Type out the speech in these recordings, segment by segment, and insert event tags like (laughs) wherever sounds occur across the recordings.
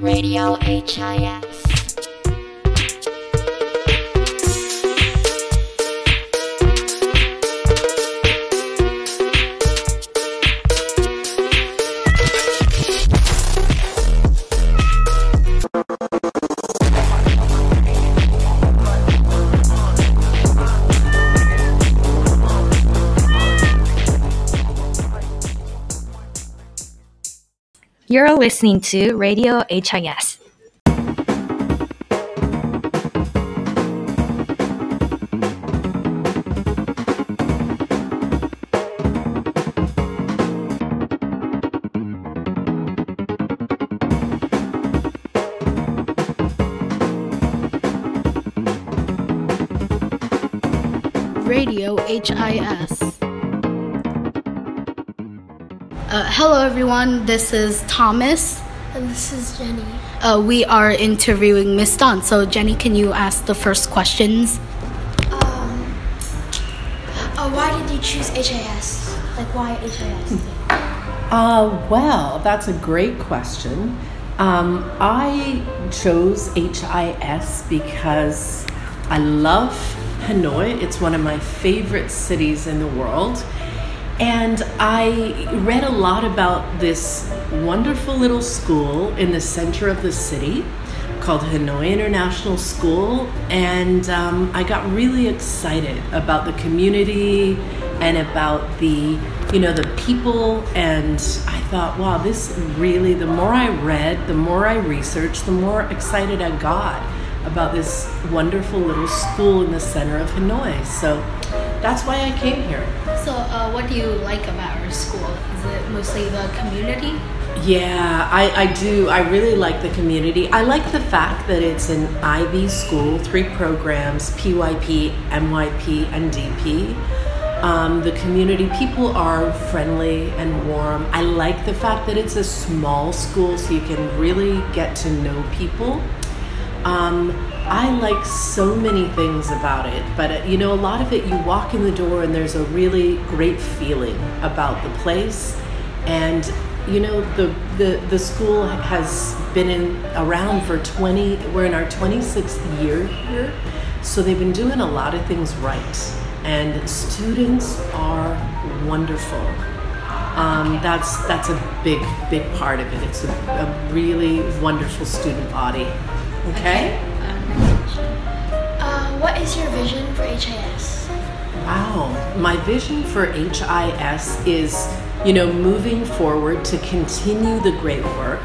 Radio HIS. Listening to Radio HIS. Radio HIS. Uh, hello, everyone. This is Thomas. And this is Jenny. Uh, we are interviewing Miss Daun. So, Jenny, can you ask the first questions? Um, uh, why did you choose HIS? Like, why HIS? Uh, well, that's a great question. Um, I chose HIS because I love Hanoi. It's one of my favorite cities in the world. And I read a lot about this wonderful little school in the center of the city called Hanoi International School. And um, I got really excited about the community and about the, you know, the people. And I thought, wow, this really, the more I read, the more I researched, the more excited I got about this wonderful little school in the center of Hanoi. So that's why I came here. Uh, what do you like about our school? Is it mostly the community? Yeah, I, I do. I really like the community. I like the fact that it's an IB school, three programs PYP, MYP, and DP. Um, the community, people are friendly and warm. I like the fact that it's a small school so you can really get to know people. Um, I like so many things about it, but uh, you know, a lot of it, you walk in the door and there's a really great feeling about the place. And you know, the, the, the school has been in, around for 20, we're in our 26th year here. So they've been doing a lot of things right. And students are wonderful. Um, that's that's a big big part of it. It's a, a really wonderful student body. Okay. Uh, what is your vision for HIS? Wow. My vision for HIS is, you know, moving forward to continue the great work,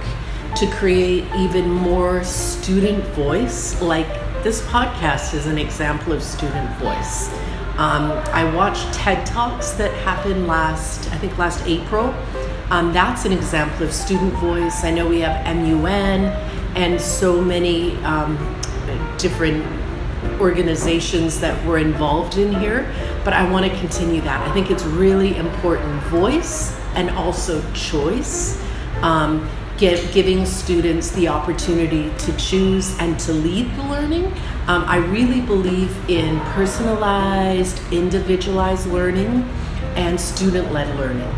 to create even more student voice. Like this podcast is an example of student voice. Um, I watched TED Talks that happened last, I think last April. Um, that's an example of student voice. I know we have MUN and so many um, different organizations that were involved in here, but I want to continue that. I think it's really important voice and also choice. Um, Give, giving students the opportunity to choose and to lead the learning. Um, I really believe in personalized, individualized learning and student led learning.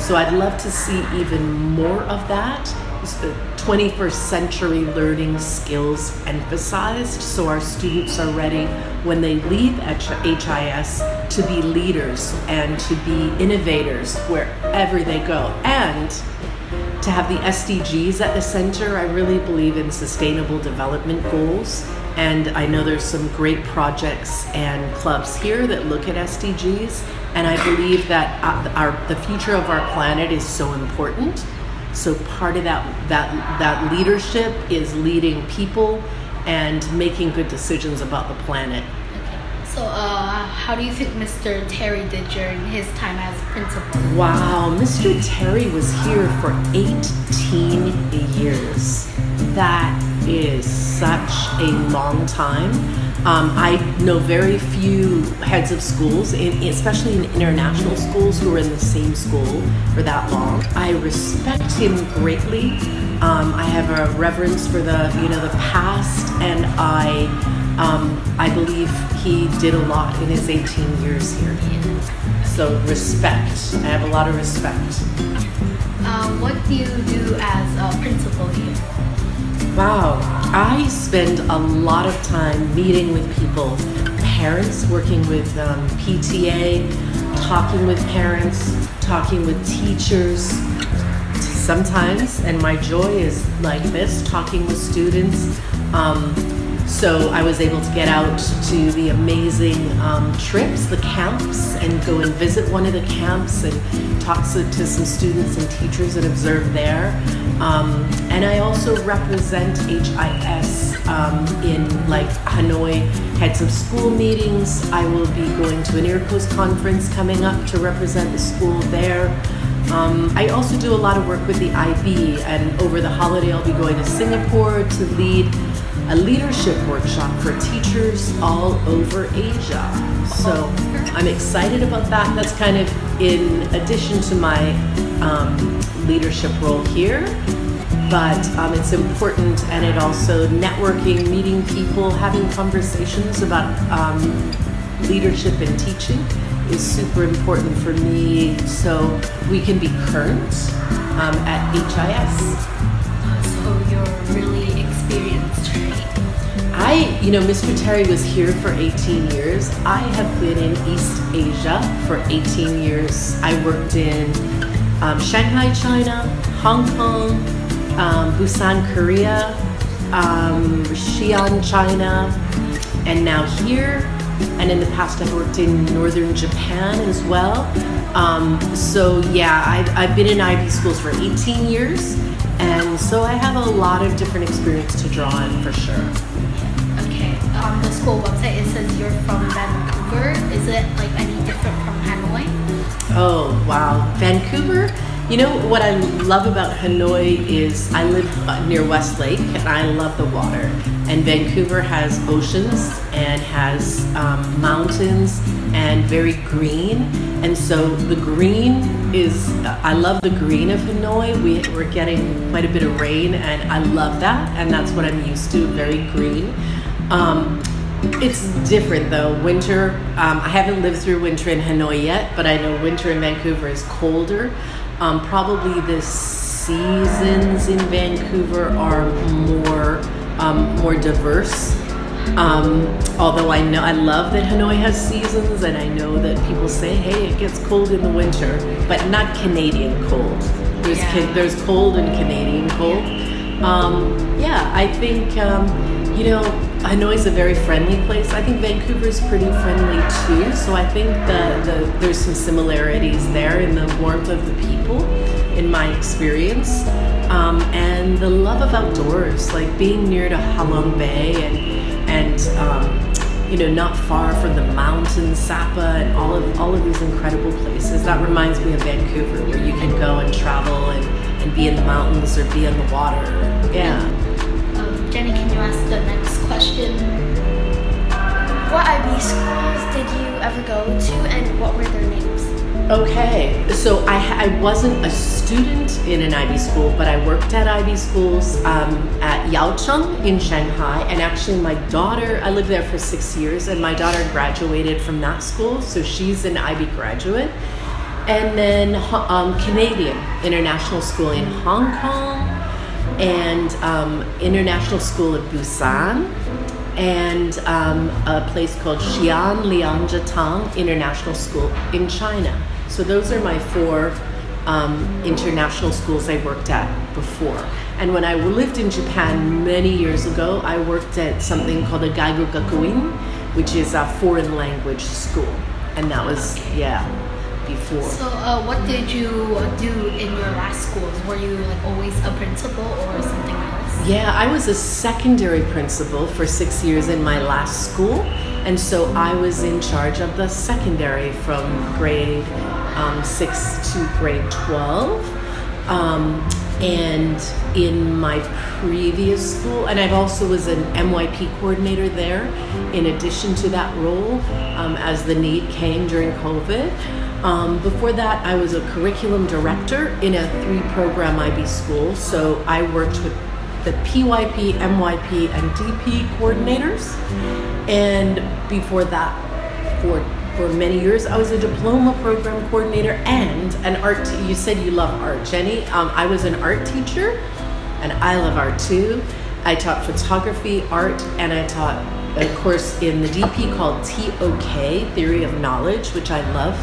So I'd love to see even more of that. Uh, the 21st century learning skills emphasized so our students are ready when they leave HIS to be leaders and to be innovators wherever they go. And to have the SDGs at the center. I really believe in sustainable development goals. And I know there's some great projects and clubs here that look at SDGs. And I believe that uh, our, the future of our planet is so important. So part of that, that, that leadership is leading people and making good decisions about the planet. Okay. So, uh, how do you think Mr. Terry did during his time as principal? Wow, Mr. Terry was here for 18 years. That is such a long time. Um, I know very few heads of schools, in, especially in international schools, who are in the same school for that long. I respect him greatly. Um, I have a reverence for the, you know, the past, and I, um, I believe he did a lot in his 18 years here. So respect. I have a lot of respect. Uh, what do you do as a principal here? Wow, I spend a lot of time meeting with people, parents, working with um, PTA, talking with parents, talking with teachers. Sometimes, and my joy is like this talking with students. Um, so I was able to get out to the amazing um, trips, the camps, and go and visit one of the camps and talk to, to some students and teachers and observe there. Um, and I also represent HIS um, in like Hanoi, had some school meetings. I will be going to an EARCOS conference coming up to represent the school there. Um, I also do a lot of work with the IB, and over the holiday, I'll be going to Singapore to lead a leadership workshop for teachers all over Asia. So I'm excited about that. That's kind of in addition to my um, leadership role here. But um, it's important, and it also networking, meeting people, having conversations about um, leadership and teaching is super important for me so we can be current um, at HIS. So you're really experienced, right? I, you know, Mr. Terry was here for 18 years. I have been in East Asia for 18 years. I worked in um, Shanghai, China, Hong Kong, um, Busan, Korea, um, Xi'an, China, and now here. And in the past, I've worked in northern Japan as well. Um, so, yeah, I've, I've been in IB schools for 18 years. And so I have a lot of different experience to draw on for sure. Okay. On the school website, it says you're from Vancouver. Is it like any different? Oh, wow. Vancouver, you know what I love about Hanoi is I live near Westlake and I love the water. And Vancouver has oceans and has um, mountains and very green. And so the green is, I love the green of Hanoi. We, we're getting quite a bit of rain and I love that. And that's what I'm used to, very green. Um, it's different though. Winter, um, I haven't lived through winter in Hanoi yet, but I know winter in Vancouver is colder. Um, probably the seasons in Vancouver are more um, more diverse. Um, although I know I love that Hanoi has seasons, and I know that people say, "Hey, it gets cold in the winter," but not Canadian cold. There's Yeah. ca- there's cold and Canadian cold. Um, yeah, I think um, you know Hanoi is a very friendly place. I think Vancouver is pretty friendly too. So I think the, the there's some similarities there in the warmth of the people, in my experience, um, and the love of outdoors, like being near to Halong Bay and and um, you know not far from the mountains, Sapa, and all of all of these incredible places. That reminds me of Vancouver, where you can go and travel and, and be in the mountains or be in the water. Yeah. Jenny, can you ask the next question? What IB schools did you ever go to and what were their names? Okay, so I, I wasn't a student in an IB school, but I worked at IB schools um, at Yew Chung in Shanghai. And actually, my daughter, I lived there for six years, and my daughter graduated from that school, so she's an IB graduate. And then um, Canadian International School in Hong Kong, and um, International School of Busan, and um, a place called Xi'an Liangjiatan International School in China. So those are my four um, international schools I worked at before. And when I lived in Japan many years ago, I worked at something called a Gaigo Gakuin, which is a foreign language school. And that was, yeah, So, uh, what did you do in your last schools? Were you like always a principal or something else? Yeah, I was a secondary principal for six years in my last school. And so I was in charge of the secondary from grade um, six to grade 12. Um, and in my previous school, and I've also was an MYP coordinator there in addition to that role um, as the need came during COVID. Um, before that, I was a curriculum director in a three program IB school. So I worked with the PYP, MYP, and DP coordinators. And before that, for for many years. I was a diploma program coordinator and an art. You said you love art, Jenny. Um, I was an art teacher, and I love art too. I taught photography, art, and I taught a course in the DP called TOK, Theory of Knowledge, which I love.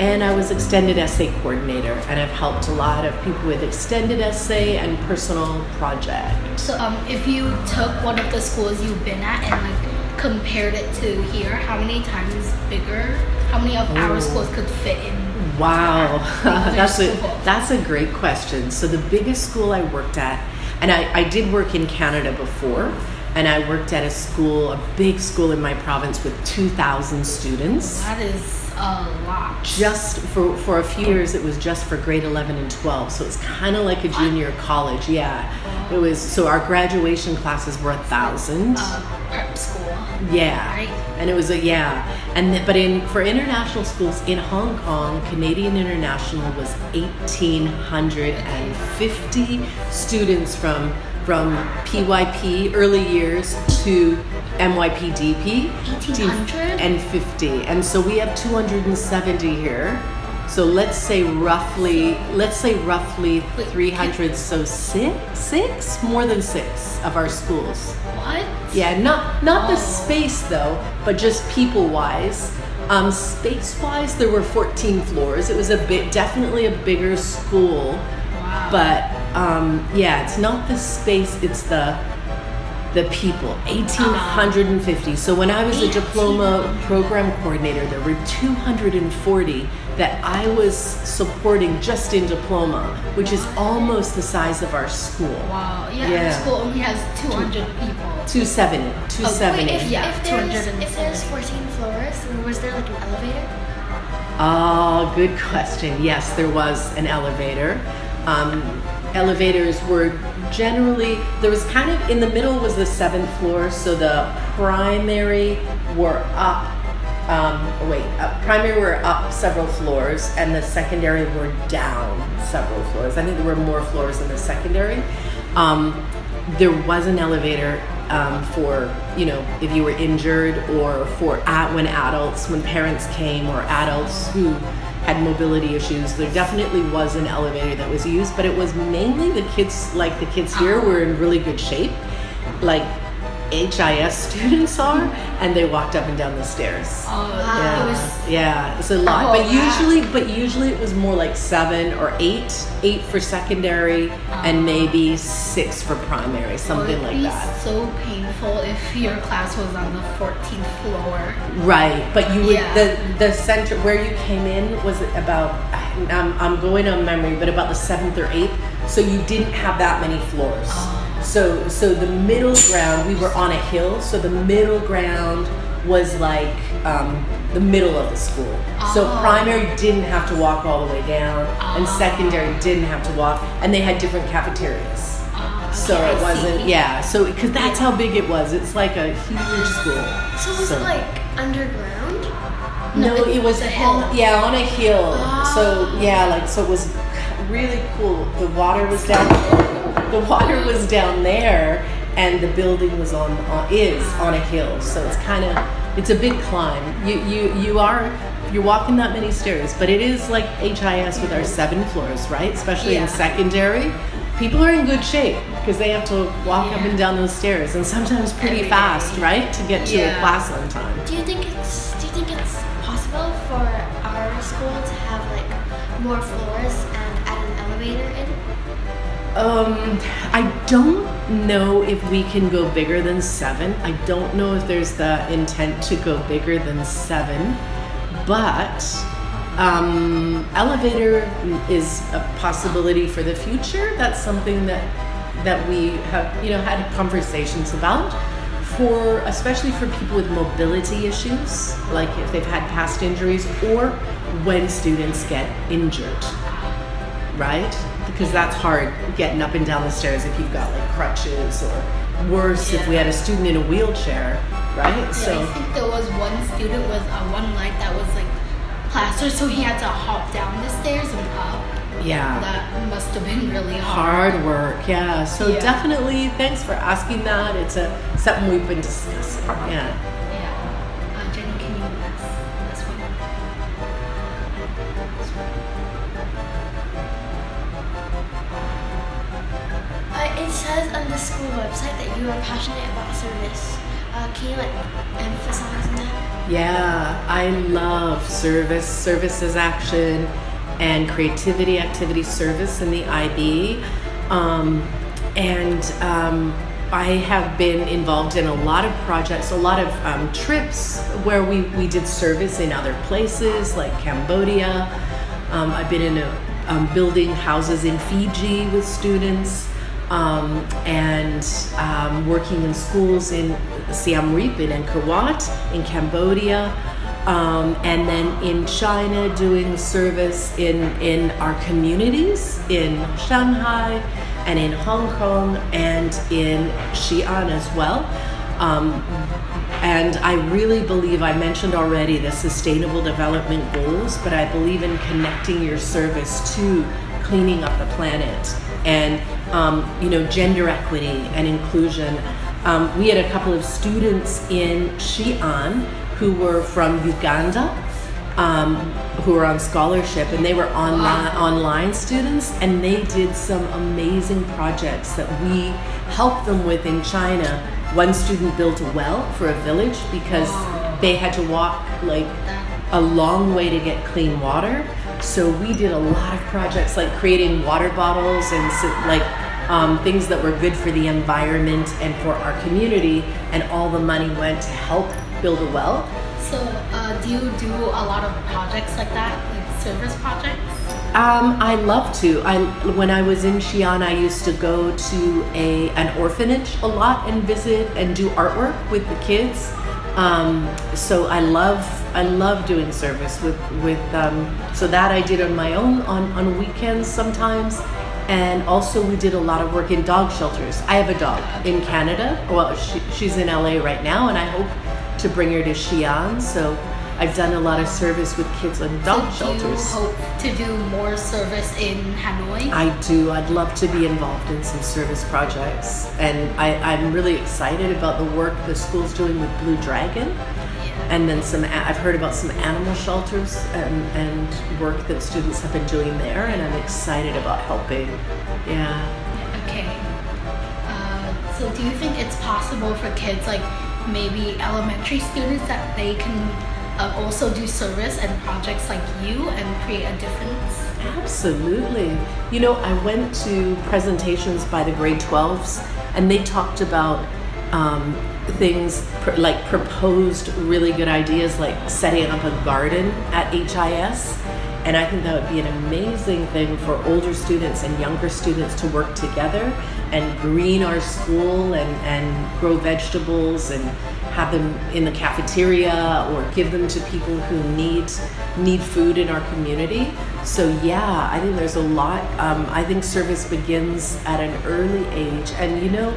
And I was extended essay coordinator, and I've helped a lot of people with extended essay and personal projects. So, um, if you took one of the schools you've been at and like compared it to here, how many times bigger? How many of our Oh. schools could fit in? Wow, (laughs) that's a that's a great question. So the biggest school I worked at, and I, I did work in Canada before, and I worked at a school, a big school in my province with two thousand students. That is a lot. Just for for a few years, it was just for grade eleven and twelve, so it's kind of like a junior college. Yeah, it was. So our graduation classes were a thousand. Uh, prep school. Yeah. Right. And it was a yeah. And th- but in for international schools in Hong Kong, Canadian International was 1850 students from from PYP early years to MYPDP 1800? and 50. And so we have 270 here. So let's say roughly let's say roughly 300 so six six more than 6 of our schools. What? Yeah, not not the Oh. space though, but just people wise. Um, space wise, there were 14 floors. It was a bit definitely a bigger school, Wow. but um, yeah, it's not the space. It's the the people. 1850. So when I was a diploma program coordinator, there were 240 that I was supporting just in diploma, which is almost the size of our school. Wow. Yeah, Yeah. our school only has 200 people. 270. 270. Wait, if, Yeah, if, there's, if there's 14 floors, was there like an elevator? Oh, good question. Yes, there was an elevator. Um, elevators were generally there was kind of in the middle was the seventh floor, so the primary were up. Um, wait, uh, primary were up several floors, and the secondary were down several floors. I think there were more floors in the secondary. Um, there was an elevator um, for you know if you were injured or for at when adults when parents came or adults who had mobility issues. There definitely was an elevator that was used but it was mainly the kids like the kids here were in really good shape. Like HIS students are and they walked up and down the stairs Oh, yeah, it was yeah, it's a lot. Oh, but wow. usually, but usually it was more like seven or eight, eight for secondary, and maybe six for primary, something Would like be that. so painful if your class was on the 14th floor. Right, but you would Yeah. the the center where you came in was about I'm I'm going on memory, but about the seventh or eighth. So you didn't have that many floors. Oh. So so the middle ground we were on a hill, so the middle ground was like um, the middle of the school. So Oh. primary didn't have to walk all the way down, and secondary didn't have to walk, and they had different cafeterias. Ah, So it wasn't, yeah. So because that's how big it was. It's like a huge school. So it was it like underground? No, No, it was a hill. on- yeah, on a hill. So Ah. yeah, like so it was really cool. The water was down. The water was down there, and the building was on, on is on a hill. So it's kind of it's a big climb. You you you are you're walking that many stairs, but it is like HIS with our seven floors, right? Especially Yeah. in secondary. People are in good shape because they have to walk up and down those stairs, and sometimes pretty Every fast, day. right, to get to a class on time. Do you think it's do you think it's possible for our school to have like more floors Um, I don't know if we can go bigger than seven. I don't know if there's the intent to go bigger than seven, but um, elevator is a possibility for the future. That's something that that we have, you know, had conversations about. For especially for people with mobility issues, like if they've had past injuries, or when students get injured right? Because that's hard getting up and down the stairs if you've got like crutches or worse if we had a student in a wheelchair, right? Yeah, I think there was one student with uh, one leg that was like plastered, so he had to hop down the stairs and up. yeah. That must have been really hard. Hard work, yeah. So Yeah. definitely, thanks for asking that. It's a something we've been discussing. Yeah. That you are passionate about service. Uh, can you like emphasize on that? Yeah, I love service, services action, and creativity activity service in the IB. Um, and um, I have been involved in a lot of projects, a lot of um, trips where we, we did service in other places like Cambodia. Um, I've been in a, um, building houses in Fiji with students um, and um, working in schools in Siem Reap and Wat in Cambodia. Um, and then in China, doing service in, in our communities in Shanghai and in Hong Kong and in Xi'an as well. Um, and I really believe, I mentioned already the Sustainable Development Goals, but I believe in connecting your service to cleaning up the planet and, um, you know, gender equity and inclusion. Um, we had a couple of students in Xi'an who were from Uganda um, who were on scholarship and they were online online students and they did some amazing projects that we helped them with in China. One student built a well for a village because they had to walk like a long way to get clean water. So we did a lot of projects like creating water bottles and like um, things that were good for the environment and for our community, and all the money went to help build a well. So, uh, do you do a lot of projects like that, like service projects? Um, I love to. I when I was in Xi'an, I used to go to a an orphanage a lot and visit and do artwork with the kids. Um, so I love I love doing service with with um, so that I did on my own on on weekends sometimes, and also we did a lot of work in dog shelters. I have a dog in Canada. Well, she, she's in LA right now, and I hope to bring her to Xi'an. So I've done a lot of service with kids on dog so do shelters. you hope to do more service in Hanoi? I do. I'd love to be involved in some service projects. And I, I'm really excited about the work the school's doing with Blue Dragon. And then some, I've heard about some animal shelters and, and work that students have been doing there. And I'm excited about helping. Yeah. Okay. Uh, so, do you think it's possible for kids, like maybe elementary students, that they can uh, also do service and projects like you and create a difference? Absolutely. You know, I went to presentations by the grade 12s and they talked about um, things like proposed really good ideas like setting up a garden at HIS. And I think that would be an amazing thing for older students and younger students to work together and green our school and, and grow vegetables and have them in the cafeteria or give them to people who need need food in our community. So yeah, I think there's a lot. Um, I think service begins at an early age, and you know,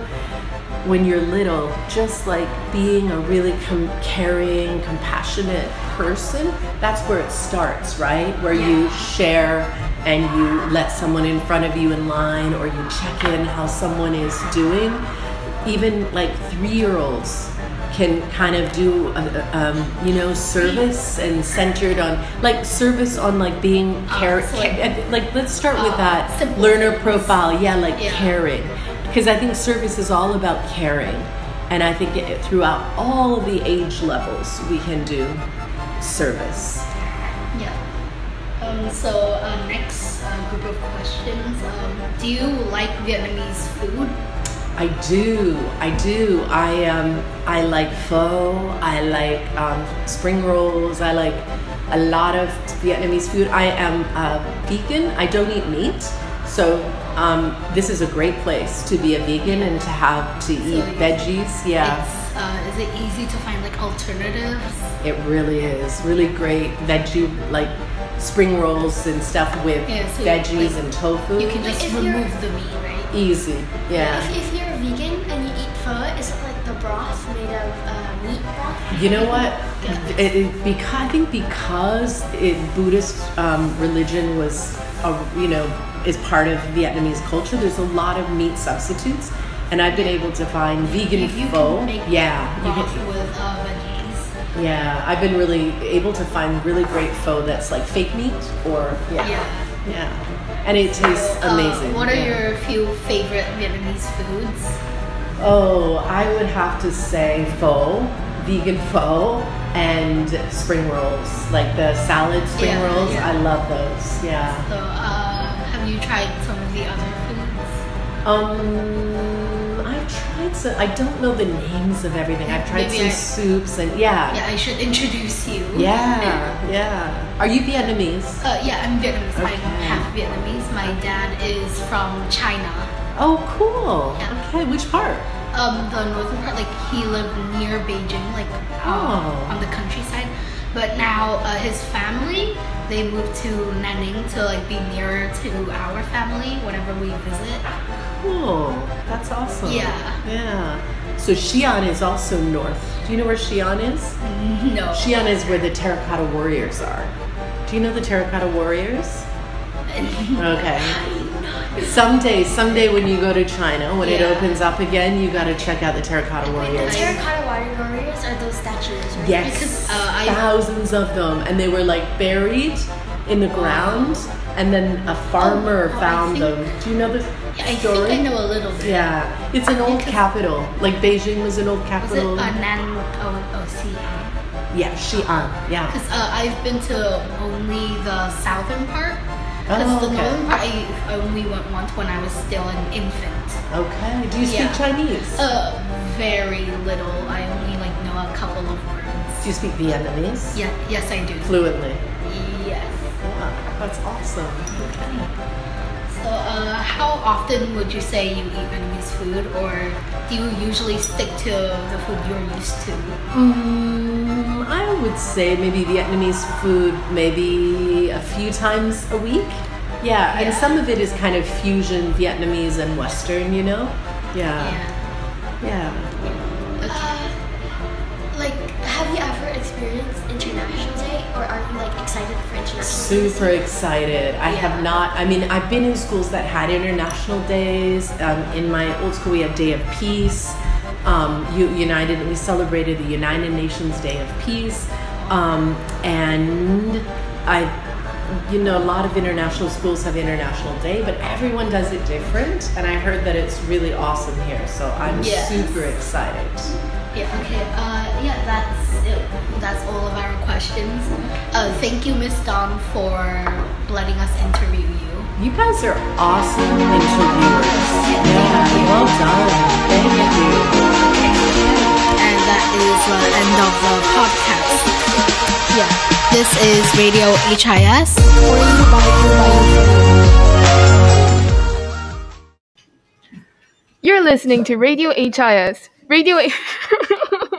when you're little, just like being a really com- caring, compassionate person, that's where it starts, right? Where you share and you let someone in front of you in line or you check in how someone is doing. Even like three year olds can kind of do, a, um, you know, service and centered on like service on like being care. so like- like let's start with Uh, that simple learner profile. Yeah, like Yeah. caring because I think service is all about caring, and I think it, throughout all of the age levels we can do service. Um, so uh, next uh, group of questions. Um, do you like Vietnamese food? I do, I do. I um, I like pho. I like um, spring rolls. I like a lot of Vietnamese food. I am a vegan. I don't eat meat, so um, this is a great place to be a vegan and to have to eat veggies. Yeah. It's, uh, is it easy to find like alternatives? It really is. Really great veggie, like spring rolls and stuff with Yeah, so, veggies like, and tofu. You can just if remove the meat, right? Easy. Yeah. If, if you're vegan and you eat pho, is it like the broth made of uh, meat broth? You know what? Yeah. It, it, because, I think because it, Buddhist um, religion was, a, you know, is part of Vietnamese culture. There's a lot of meat substitutes, and I've been able to find vegan You, you pho. yeah, you can- with uh, veggies. yeah. I've been really able to find really great pho that's like fake meat or yeah, Yeah. yeah. and it tastes Uh, amazing. what are Yeah. your few favorite Vietnamese foods? Oh, I would have to say pho, vegan pho, and spring rolls, like the salad spring Yeah, rolls. I love those. Yeah. So, uh, have you tried some of the other foods? Um, I've tried some. I don't know the names of everything. I've tried Maybe some I- soups and yeah. Yeah, I should introduce you. Yeah, yeah. Are you Vietnamese? Uh, yeah, I'm Vietnamese. I'm half Vietnamese. My dad is from China. Oh, cool. Yeah. Okay, which part? Um, the northern part, like he lived near Beijing, like um, Oh. on the countryside. But now uh, his family they moved to Nanning to like be nearer to our family whenever we visit. Cool. That's awesome. Yeah. Yeah. So Xi'an is also north. Do you know where Xi'an is? (laughs) No. Xi'an is where the Terracotta Warriors are. Do you know the Terracotta Warriors? (laughs) Okay. Someday, someday when you go to China, when it opens up again, you got to check out the Terracotta Warriors. The terracotta warriors are those statues, right? Yes, Because, uh, I- thousands of them, and they were like buried in the ground, and then a farmer Oh, I found think- them. Do you know this Yeah, I story? think I know a little bit. Yeah, it's an old Because- capital. Like Beijing was an old Was it capital. uh, Nan? Oh, oh, Xi'an. yeah, Xi'an. Yeah. Because uh, I've been to only the southern part. Because Oh, the okay. northern part I only went once when I was still an infant. Okay. Do you speak Yeah. Chinese? Uh, very little. I only like know a couple of words. Do you speak Vietnamese? Yeah, yes, I do. Fluently. Yes. Wow, that's awesome. Okay. So, uh, how often would you say you eat Vietnamese food, or do you usually stick to the food you're used to? Mm, I would say maybe Vietnamese food maybe a few times a week. Yeah, and some of it is kind of fusion Vietnamese and Western, you know? Yeah. Yeah. Okay. Super excited. I have not, I mean, I've been in schools that had international days. Um, in my old school, we had Day of Peace. Um, U- United, we celebrated the United Nations Day of Peace. Um, and I, you know, a lot of international schools have International Day, but everyone does it different. And I heard that it's really awesome here. So I'm Yes. super excited. Yeah. Okay. Uh, yeah. That's. That's all of our questions. Uh, thank you, Miss Daun, for letting us interview you. You guys are awesome interviewers. Yeah, well done. Thank you. And that is the end of the podcast. Yeah. This is Radio HIS. For you, by you, by you, for you. You're listening to Radio HIS. Radio. (laughs)